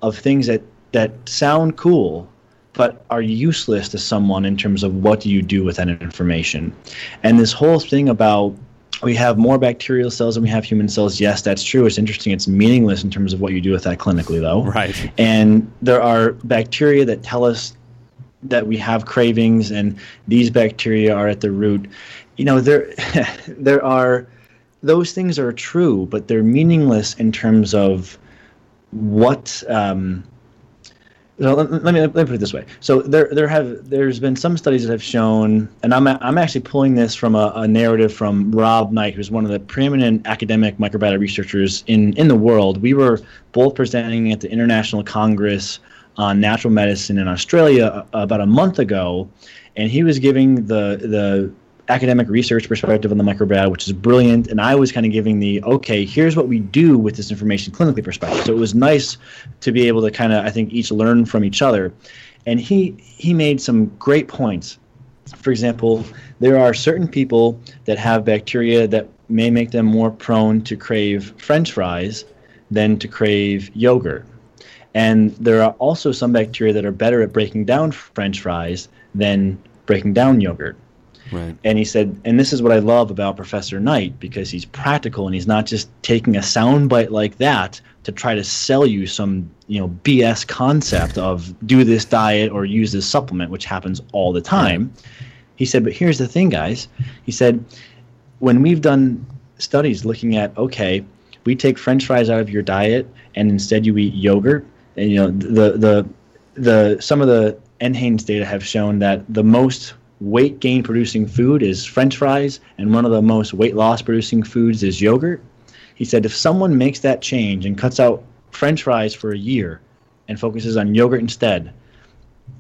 of things that that sound cool but are useless to someone in terms of what do you do with that information. And this whole thing about we have more bacterial cells than we have human cells. Yes, that's true. It's interesting. It's meaningless in terms of what you do with that clinically, though. Right. And there are bacteria that tell us that we have cravings, and these bacteria are at the root. You know, there, (laughs) there are those things are true, but they're meaningless in terms of what um, so let, let, me let me put it this way. So there there have there's been some studies that have shown, and I'm I'm actually pulling this from a, a narrative from Rob Knight, who's one of the preeminent academic microbiota researchers in in the world. We were both presenting at the International Congress on Natural Medicine in Australia uh, about a month ago, and he was giving the the academic research perspective on the microbiota, which is brilliant. And I was kind of giving the okay, here's what we do with this information clinically perspective. So it was nice to be able to kind of I think each learn from each other. And he he made some great points. For example, there are certain people that have bacteria that may make them more prone to crave French fries than to crave yogurt. And there are also some bacteria that are better at breaking down French fries than breaking down yogurt. Right. And he said, and this is what I love about Professor Knight because he's practical and he's not just taking a soundbite like that to try to sell you some you know BS concept of do this diet or use this supplement, which happens all the time. He said, but here's the thing, guys. He said, when we've done studies looking at okay, we take French fries out of your diet and instead you eat yogurt, and you know the the the some of the NHANES data have shown that the most weight gain producing food is french fries, and one of the most weight loss producing foods is yogurt. He said if someone makes that change and cuts out french fries for a year, and focuses on yogurt instead,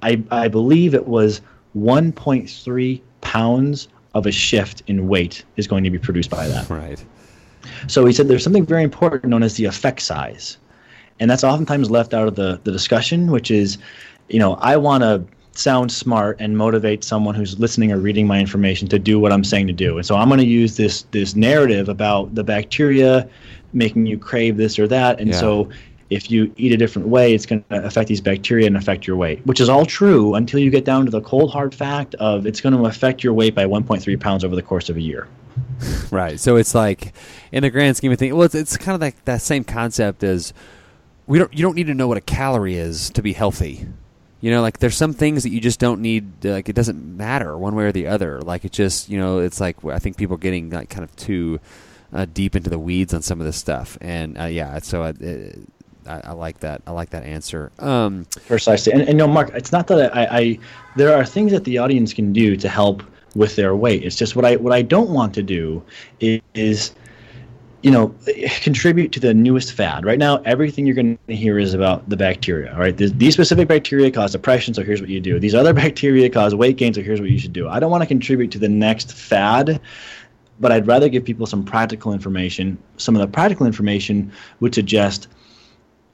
I, I believe it was 1.3 pounds of a shift in weight is going to be produced by that. Right. So he said there's something very important known as the effect size. And that's oftentimes left out of the, the discussion, which is, you know, I want to sound smart and motivate someone who's listening or reading my information to do what I'm saying to do. And so I'm going to use this this narrative about the bacteria making you crave this or that. And Yeah. so if you eat a different way, it's going to affect these bacteria and affect your weight, which is all true until you get down to the cold hard fact of it's going to affect your weight by 1.3 pounds over the course of a year. (laughs) Right. So it's like, in the grand scheme of things, well, it's, it's kind of like that same concept as we don't. You don't need to know what a calorie is to be healthy. You know, like there's some things that you just don't need. Like it doesn't matter one way or the other. Like it just, you know, it's like I think people are getting like kind of too uh, deep into the weeds on some of this stuff. And uh, yeah, so I, uh, I, I like that. I like that answer. Um, Precisely, and, and no, Mark, it's not that I, I. There are things that the audience can do to help with their weight. It's just what I what I don't want to do is, is you know, contribute to the newest fad. Right now, everything you're going to hear is about the bacteria. All right, These- these specific bacteria cause depression, so here's what you do. These other (laughs) bacteria cause weight gain, so here's what you should do. I don't want to contribute to the next fad, but I'd rather give people some practical information. Some of the practical information would suggest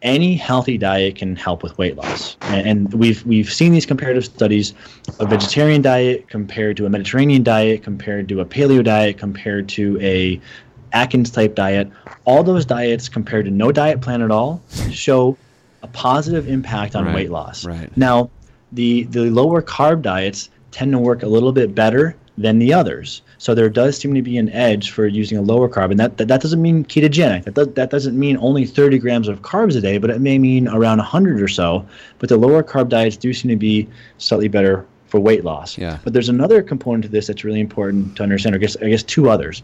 any healthy diet can help with weight loss. And, and we've we've seen these comparative studies: a vegetarian diet compared to a Mediterranean diet, compared to a paleo diet, compared to a Atkins type diet. All those diets compared to no diet plan at all show a positive impact on Right, weight loss. right. Now, the the lower carb diets tend to work a little bit better than the others. So there does seem to be an edge for using a lower carb, and that that, that doesn't mean ketogenic. That does, that doesn't mean only 30 grams of carbs a day, but it may mean around 100 or so. But the lower carb diets do seem to be slightly better for weight loss. Yeah. But there's another component to this that's really important to understand. Or I guess I guess two others.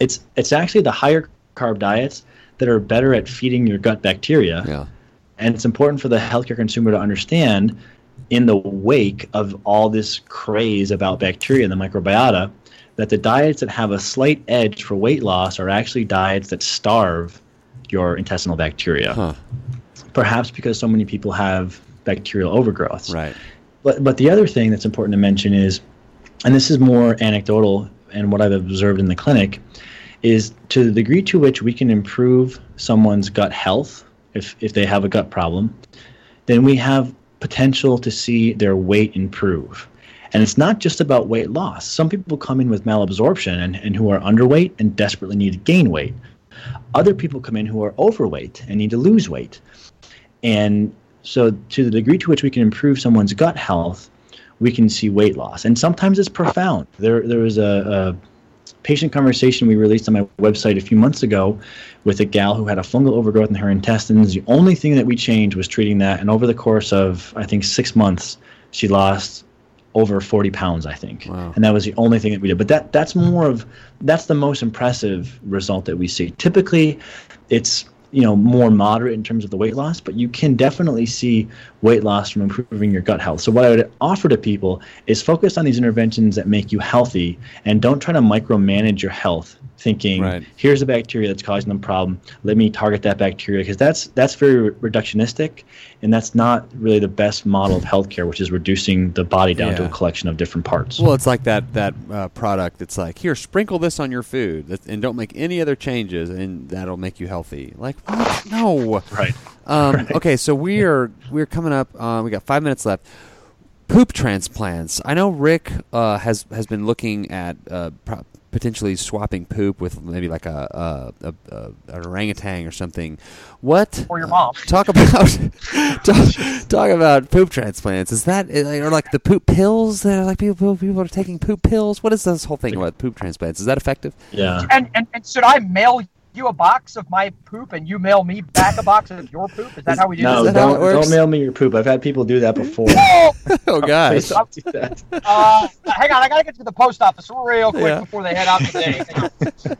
It's it's actually the higher carb diets that are better at feeding your gut bacteria. yeah. And it's important for the healthcare consumer to understand in the wake of all this craze about bacteria and the microbiota that the diets that have a slight edge for weight loss are actually diets that starve your intestinal bacteria. Huh. Perhaps because so many people have bacterial overgrowths. Right. But but the other thing that's important to mention is, and this is more anecdotal and what I've observed in the clinic, is to the degree to which we can improve someone's gut health if if they have a gut problem, then we have potential to see their weight improve. And it's not just about weight loss. Some people come in with malabsorption and, and who are underweight and desperately need to gain weight. Other people come in who are overweight and need to lose weight. And so, to the degree to which we can improve someone's gut health, we can see weight loss. And sometimes it's profound. There, there was a, a patient conversation we released on my website a few months ago with a gal who had a fungal overgrowth in her intestines. The only thing that we changed was treating that. And over the course of, I think, six months, she lost over 40 pounds, I think. Wow. And that was the only thing that we did. But that that's more of that's the most impressive result that we see. Typically, it's you know more moderate in terms of the weight loss, but you can definitely see weight loss from improving your gut health. So what I would offer to people is focus on these interventions that make you healthy and don't try to micromanage your health thinking Right. here's a bacteria that's causing the problem let me target that bacteria because that's that's very reductionistic and that's not really the best model of healthcare which is reducing the body down to a collection of different parts Well, it's like that that uh, product that's like, here, sprinkle this on your food, and don't make any other changes, and that'll make you healthy. Like, what? no. right Um, (laughs) Okay, so we are we're coming up. Uh, we got five minutes left. Poop transplants. I know Rick uh, has has been looking at uh, pro- potentially swapping poop with maybe like a, a, a, a an orangutan or something. What? Or your mom. (laughs) Talk about (laughs) talk, talk about poop transplants. Is that eh, or like the poop pills? That are like people people are taking poop pills. What is this whole thing about poop transplants? Is that effective? yeah And, and and should I mail you a box of my poop and you mail me back a box of your poop? Is that how we do no this? that how don't, it works? don't mail me your poop i've had people do that before (laughs) Oh, Oh Please gosh. don't that. (laughs) uh, hang on, I gotta get to the post office real quick Yeah. before they head out today. (laughs) Hang on.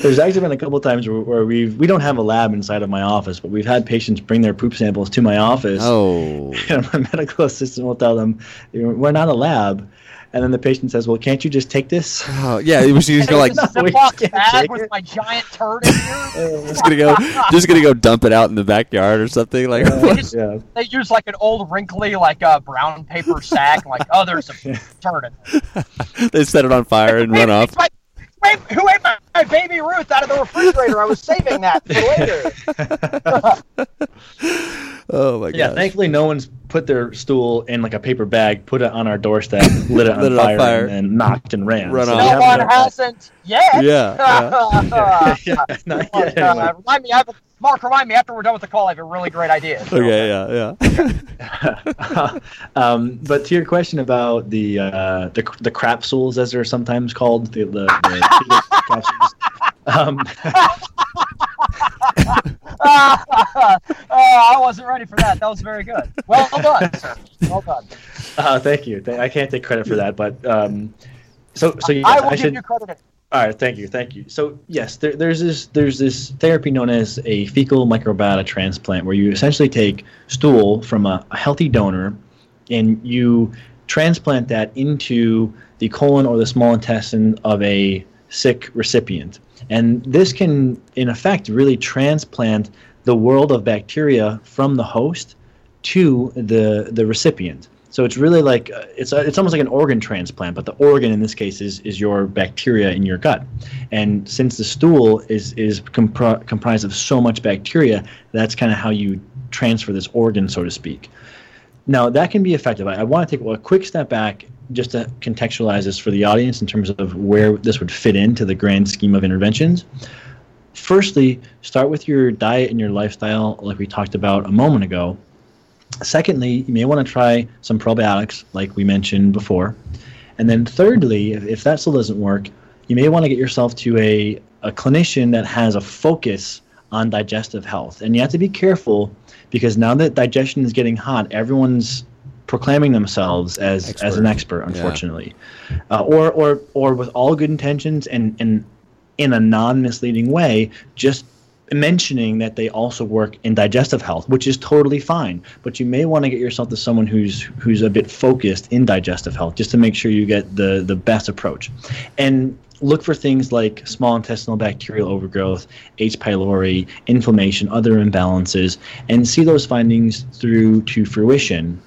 There's actually been a couple times where, where we've we don't have a lab inside of my office, but we've had patients bring their poop samples to my office. Oh, And my medical assistant will tell them, "We're not a lab." And then the patient says, "Well, can't you just take this?" oh yeah. It was (laughs) just go like No, we Ziploc can't bag take with it. my giant turd in here. (laughs) just gonna go, just gonna go dump it out in the backyard or something. Like, Uh, what? yeah. They use like an old wrinkly like uh, brown paper sack. Like, oh, there's a (laughs) turd in there. they set it on fire and run off. It's my- wait, who ate my, my baby Ruth out of the refrigerator? I was saving that for later. (laughs) Oh my god! Yeah, god. thankfully no one's put their stool in like a paper bag, put it on our doorstep, lit it (laughs) on, Lit it on fire, fire. and knocked and ran. Run So off. we no haven't one hasn't yet. Yeah, yeah, (laughs) not Mark, yet, uh, remind me. I have a, Mark, remind me after we're done with the call. I have a really great idea. So, Okay, yeah, yeah. (laughs) um, but to your question about the uh, the the crapsules, as they're sometimes called, the the, the (laughs) capsules. Um, uh, (laughs) I wasn't ready for that. That was very good. Well done. Well done. uh, thank you. I can't take credit for that, but um, so so yes, I will I give should. you credit. All right, thank you, thank you. So yes, there, there's this there's this therapy known as a fecal microbiota transplant, where you essentially take stool from a, a healthy donor, and you transplant that into the colon or the small intestine of a sick recipient, and this can, in effect, really transplant the world of bacteria from the host to the the recipient. So it's really like uh, it's a, it's almost like an organ transplant, but the organ in this case is is your bacteria in your gut. And since the stool is is compri- comprised of so much bacteria, that's kind of how you transfer this organ, so to speak. Now that can be effective. I, I want to take a quick step back just to contextualize this for the audience in terms of where this would fit into the grand scheme of interventions. Firstly, start with your diet and your lifestyle, like we talked about a moment ago. Secondly, you may want to try some probiotics, like we mentioned before. And then thirdly, if, if that still doesn't work, you may want to get yourself to a, a clinician that has a focus on digestive health. And you have to be careful because now that digestion is getting hot, everyone's proclaiming themselves as, as an expert, unfortunately. Uh, or, or, or with all good intentions and, and in a non misleading way, just mentioning that they also work in digestive health, which is totally fine. But you may want to get yourself to someone who's who's a bit focused in digestive health, just to make sure you get the the best approach. And look for things like small intestinal bacterial overgrowth, H. pylori, inflammation, other imbalances, and see those findings through to fruition.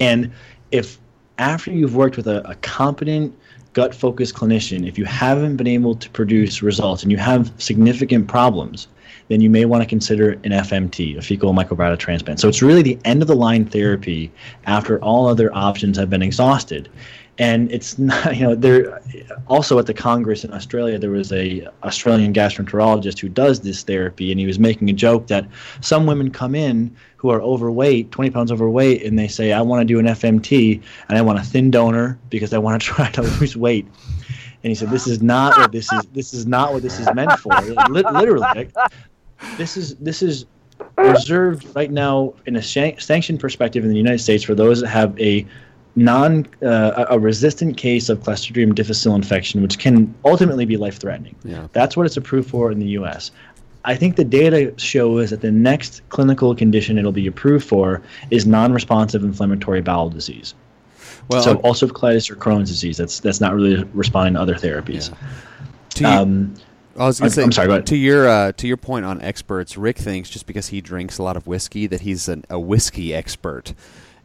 And if after you've worked with a, a competent gut focused clinician, if you haven't been able to produce results and you have significant problems, then you may want to consider an FMT, a fecal microbiota transplant. So it's really the end of the line therapy after all other options have been exhausted. And it's (laughs) not, you know, there also at the Congress in Australia, there was a Australian gastroenterologist who does this therapy, and he was making a joke that some women come in who are overweight, 20 pounds overweight, and they say, I want to do an FMT and I want a thin donor because I want to (laughs) try to lose weight. And he said, "This is not what this is. This is not what this is meant for. Literally, this is this is reserved right now in a sanctioned perspective in the United States for those that have a non uh, a resistant case of Clostridium difficile infection, which can ultimately be life threatening. Yeah. That's what it's approved for in the U.S. I think the data shows that the next clinical condition it'll be approved for is non-responsive inflammatory bowel disease. Well, so ulcerative colitis or Crohn's disease. That's that's not really responding to other therapies. to you- Um, I was going to say, I'm sorry, go ahead. to your uh, to your point on experts, Rick thinks just because he drinks a lot of whiskey that he's an, a whiskey expert,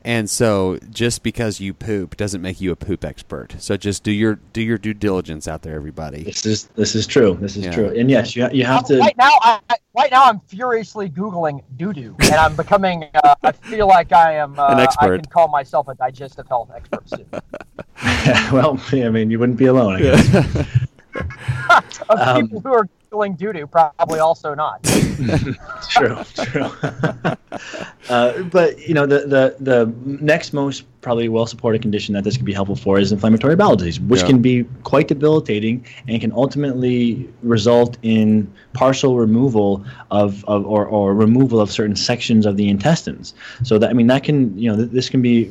and so just because you poop doesn't make you a poop expert. So just do your do your due diligence out there, everybody. this is this is true. This is Yeah. true. And yes, you you have to. Right now, I, right now, I'm furiously googling doo doo, and I'm becoming. Uh, I feel like I am. (laughs) Uh, An I can call myself a digestive health expert soon. (laughs) well, I mean, you wouldn't be alone. I guess. (laughs) (laughs) Of Um, people who are googling doo doo, probably also not. (laughs) true, true. (laughs) uh, but you know, the, the the next most probably well supported condition that this could be helpful for is inflammatory bowel disease, which Yeah. can be quite debilitating and can ultimately result in partial removal of, of or, or removal of certain sections of the intestines. So that I mean that can you know th- this can be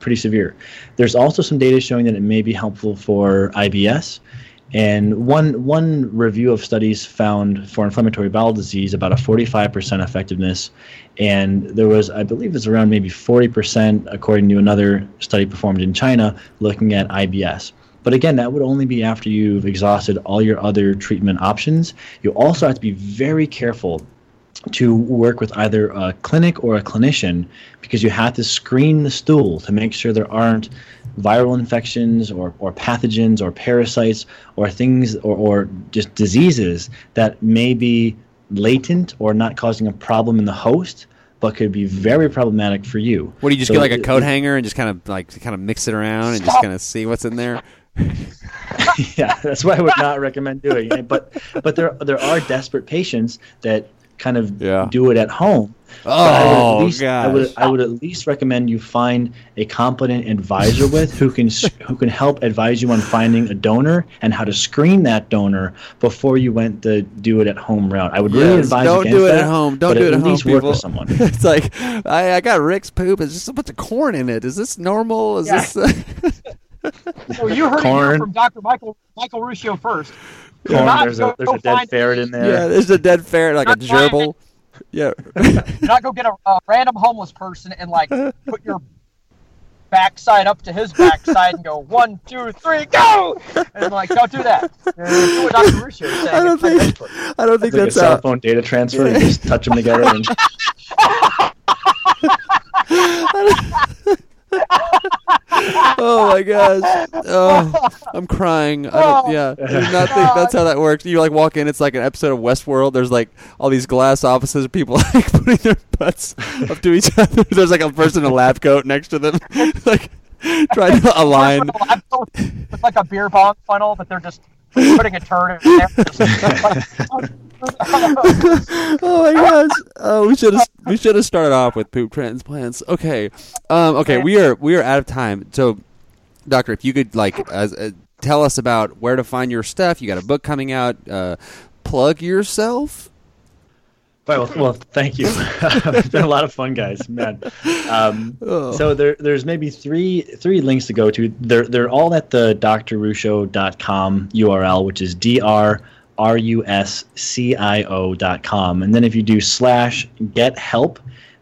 pretty severe. There's also some data showing that it may be helpful for IBS. And one one review of studies found for inflammatory bowel disease about a 45% effectiveness, and there was, I believe, it's around maybe 40% according to another study performed in China looking at IBS. But again, that would only be after you've exhausted all your other treatment options. You also have to be very careful to work with either a clinic or a clinician because you have to screen the stool to make sure there aren't viral infections or, or pathogens or parasites or things or, or just diseases that may be latent or not causing a problem in the host but could be very problematic for you. What do you just So get like a coat hanger and just kind of like kind of mix it around and just kind of see what's in there? (laughs) yeah, that's why I would not recommend doing it. But but there there are desperate patients that kind of Yeah. do it at home. But I would oh, at Oh least, I would. I would at least recommend you find a competent advisor (laughs) with who can who can help advise you on finding a donor and how to screen that donor before you went the do it at home route. I would really Yes, advise don't do it that, at home. Don't do it at at home, least work people. with someone. (laughs) it's like I, I got Rick's poop. It's just a bunch of corn in it. Is this normal? Is Yeah. this? (laughs) So you heard Corn. here from Dr. Michael Michael Ruscio first. Do Corn, not there's a there's a dead ferret in there. yeah, there's a dead ferret, like a Not trying gerbil. Yeah. (laughs) Not go get a, a random homeless person and like put your backside up to his backside and go (laughs) one, two, three, go! And like, don't do that. (laughs) Uh, Do what Dr. Ruscio is saying. I don't think. expert. I don't think It's like a cell phone data transfer and just touch them together and Oh my gosh! Oh, I'm crying. I don't, yeah, I do not think that's how that works. You like walk in, it's like an episode of Westworld. There's like all these glass offices, of people (laughs) like putting their butts up to each other. (laughs) There's like a person in a lab coat next to them, (laughs) like trying to align. With a lab coat with like a beer bong funnel but they're just putting a turd in there. (laughs) oh my gosh! Oh, we should have we should have started off with poop transplants. Okay, um, okay, we are we are out of time. So, doctor, if you could like as, uh, tell us about where to find your stuff. You got a book coming out. Uh, plug yourself. Well, well, thank you. (laughs) it's been a lot of fun, guys. Man, um, Oh. so there, there's maybe three three links to go to. They're they're all at the drruscio.com URL, which is dr r u s c i o dot com. And then if you do slash get help,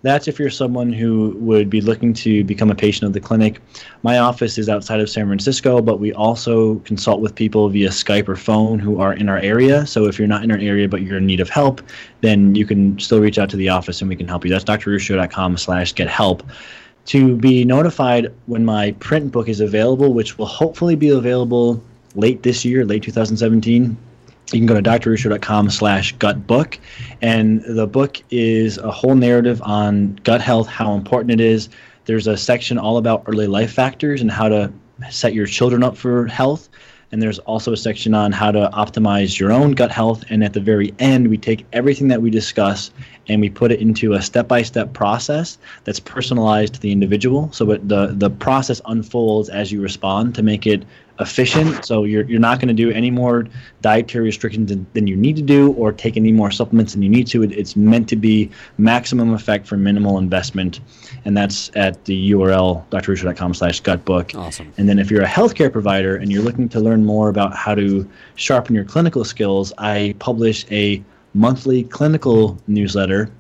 that's if you're someone who would be looking to become a patient of the clinic. My office is outside of San Francisco, but we also consult with people via Skype or phone who are in our area. So if you're not in our area but you're in need of help, then you can still reach out to the office and we can help you. That's drruscio.com slash get help. To be notified when my print book is available, which will hopefully be available late this year, late 2017, you can go to drruscio.com slash gut book and the book is a whole narrative on gut health how important it is. There's a section all about early life factors and how to set your children up for health and there's also a section on how to optimize your own gut health and at the very end we take everything that we discuss and we put it into a step-by-step process that's personalized to the individual so it, the the process unfolds as you respond to make it efficient so you're, you're not going to do any more dietary restrictions than, than you need to do or take any more supplements than you need to it, it's meant to be maximum effect for minimal investment and that's at the url drruscio.com slash gutbook Awesome. and then if you're a healthcare provider and you're looking to learn more about how to sharpen your clinical skills, I publish a monthly clinical newsletter.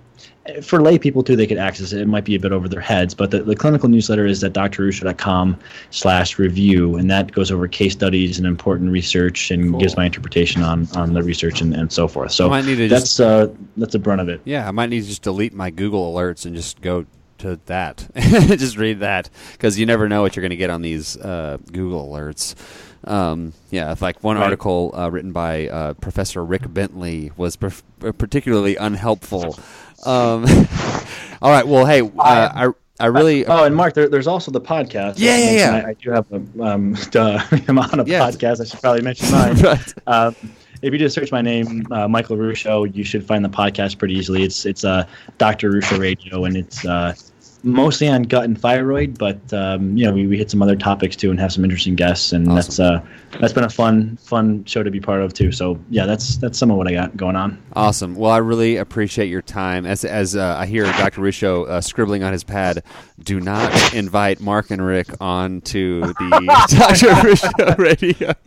For lay people too, they could access it. It might be a bit over their heads, but the, the clinical newsletter is at drruscio.com slash review, and that goes over case studies and important research and Cool. gives my interpretation on, on the research and, and so forth. So I might need to that's uh, that's a brunt of it. Yeah, I might need to just delete my Google alerts and just go to that. (laughs) just read that because you never know what you're going to get on these uh, Google alerts. Um, yeah, like one Right. article uh, written by uh, Professor Rick Bentley was particularly unhelpful. Um, (laughs) all right, well, hey, uh, I I really Oh, and Mark, there, there's also the podcast. Yeah, yeah, yeah. I, I do have a, um, (laughs) duh, I'm on a Yeah. podcast. I should probably mention (laughs) mine. Right. um, if you just search my name, uh, Michael Ruscio, you should find the podcast pretty easily. It's it's uh, Dr. Ruscio Radio, and it's uh, mostly on gut and thyroid, but um, you know we, we hit some other topics too and have some interesting guests, and Awesome. that's uh, that's been a fun fun show to be part of too. So yeah, that's that's some of what I got going on. Awesome. Well, I really appreciate your time. As as uh, I hear Dr. Ruscio uh, scribbling on his pad, do not invite Mark and Rick on to the (laughs) Dr. Ruscio radio. (laughs)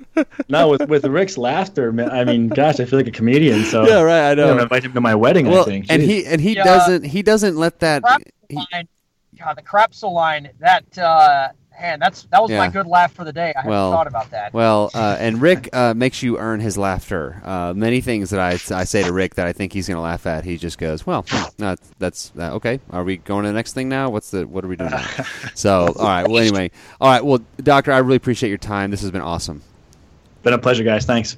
No, with with Rick's laughter, man, I mean, gosh, I feel like a comedian. So Yeah, right, I I'm know. gonna invite him to my wedding. I Well, think. and he and he Yeah. doesn't he doesn't let that. he- Crapsel line, God, the Crapsel line. That uh, man, that's that was Yeah. my good laugh for the day. I hadn't Well, thought about that. Well, uh, and Rick uh, makes you earn his laughter. Uh, many things that I, I say to Rick that I think he's going to laugh at, he just goes, "Well, hmm, no, that's uh, okay. Are we going to the next thing now? What's the what are we doing now?" (laughs) so, all right. Well, anyway, all right. Well, Doctor, I really appreciate your time. This has been awesome. been a pleasure, guys. Thanks.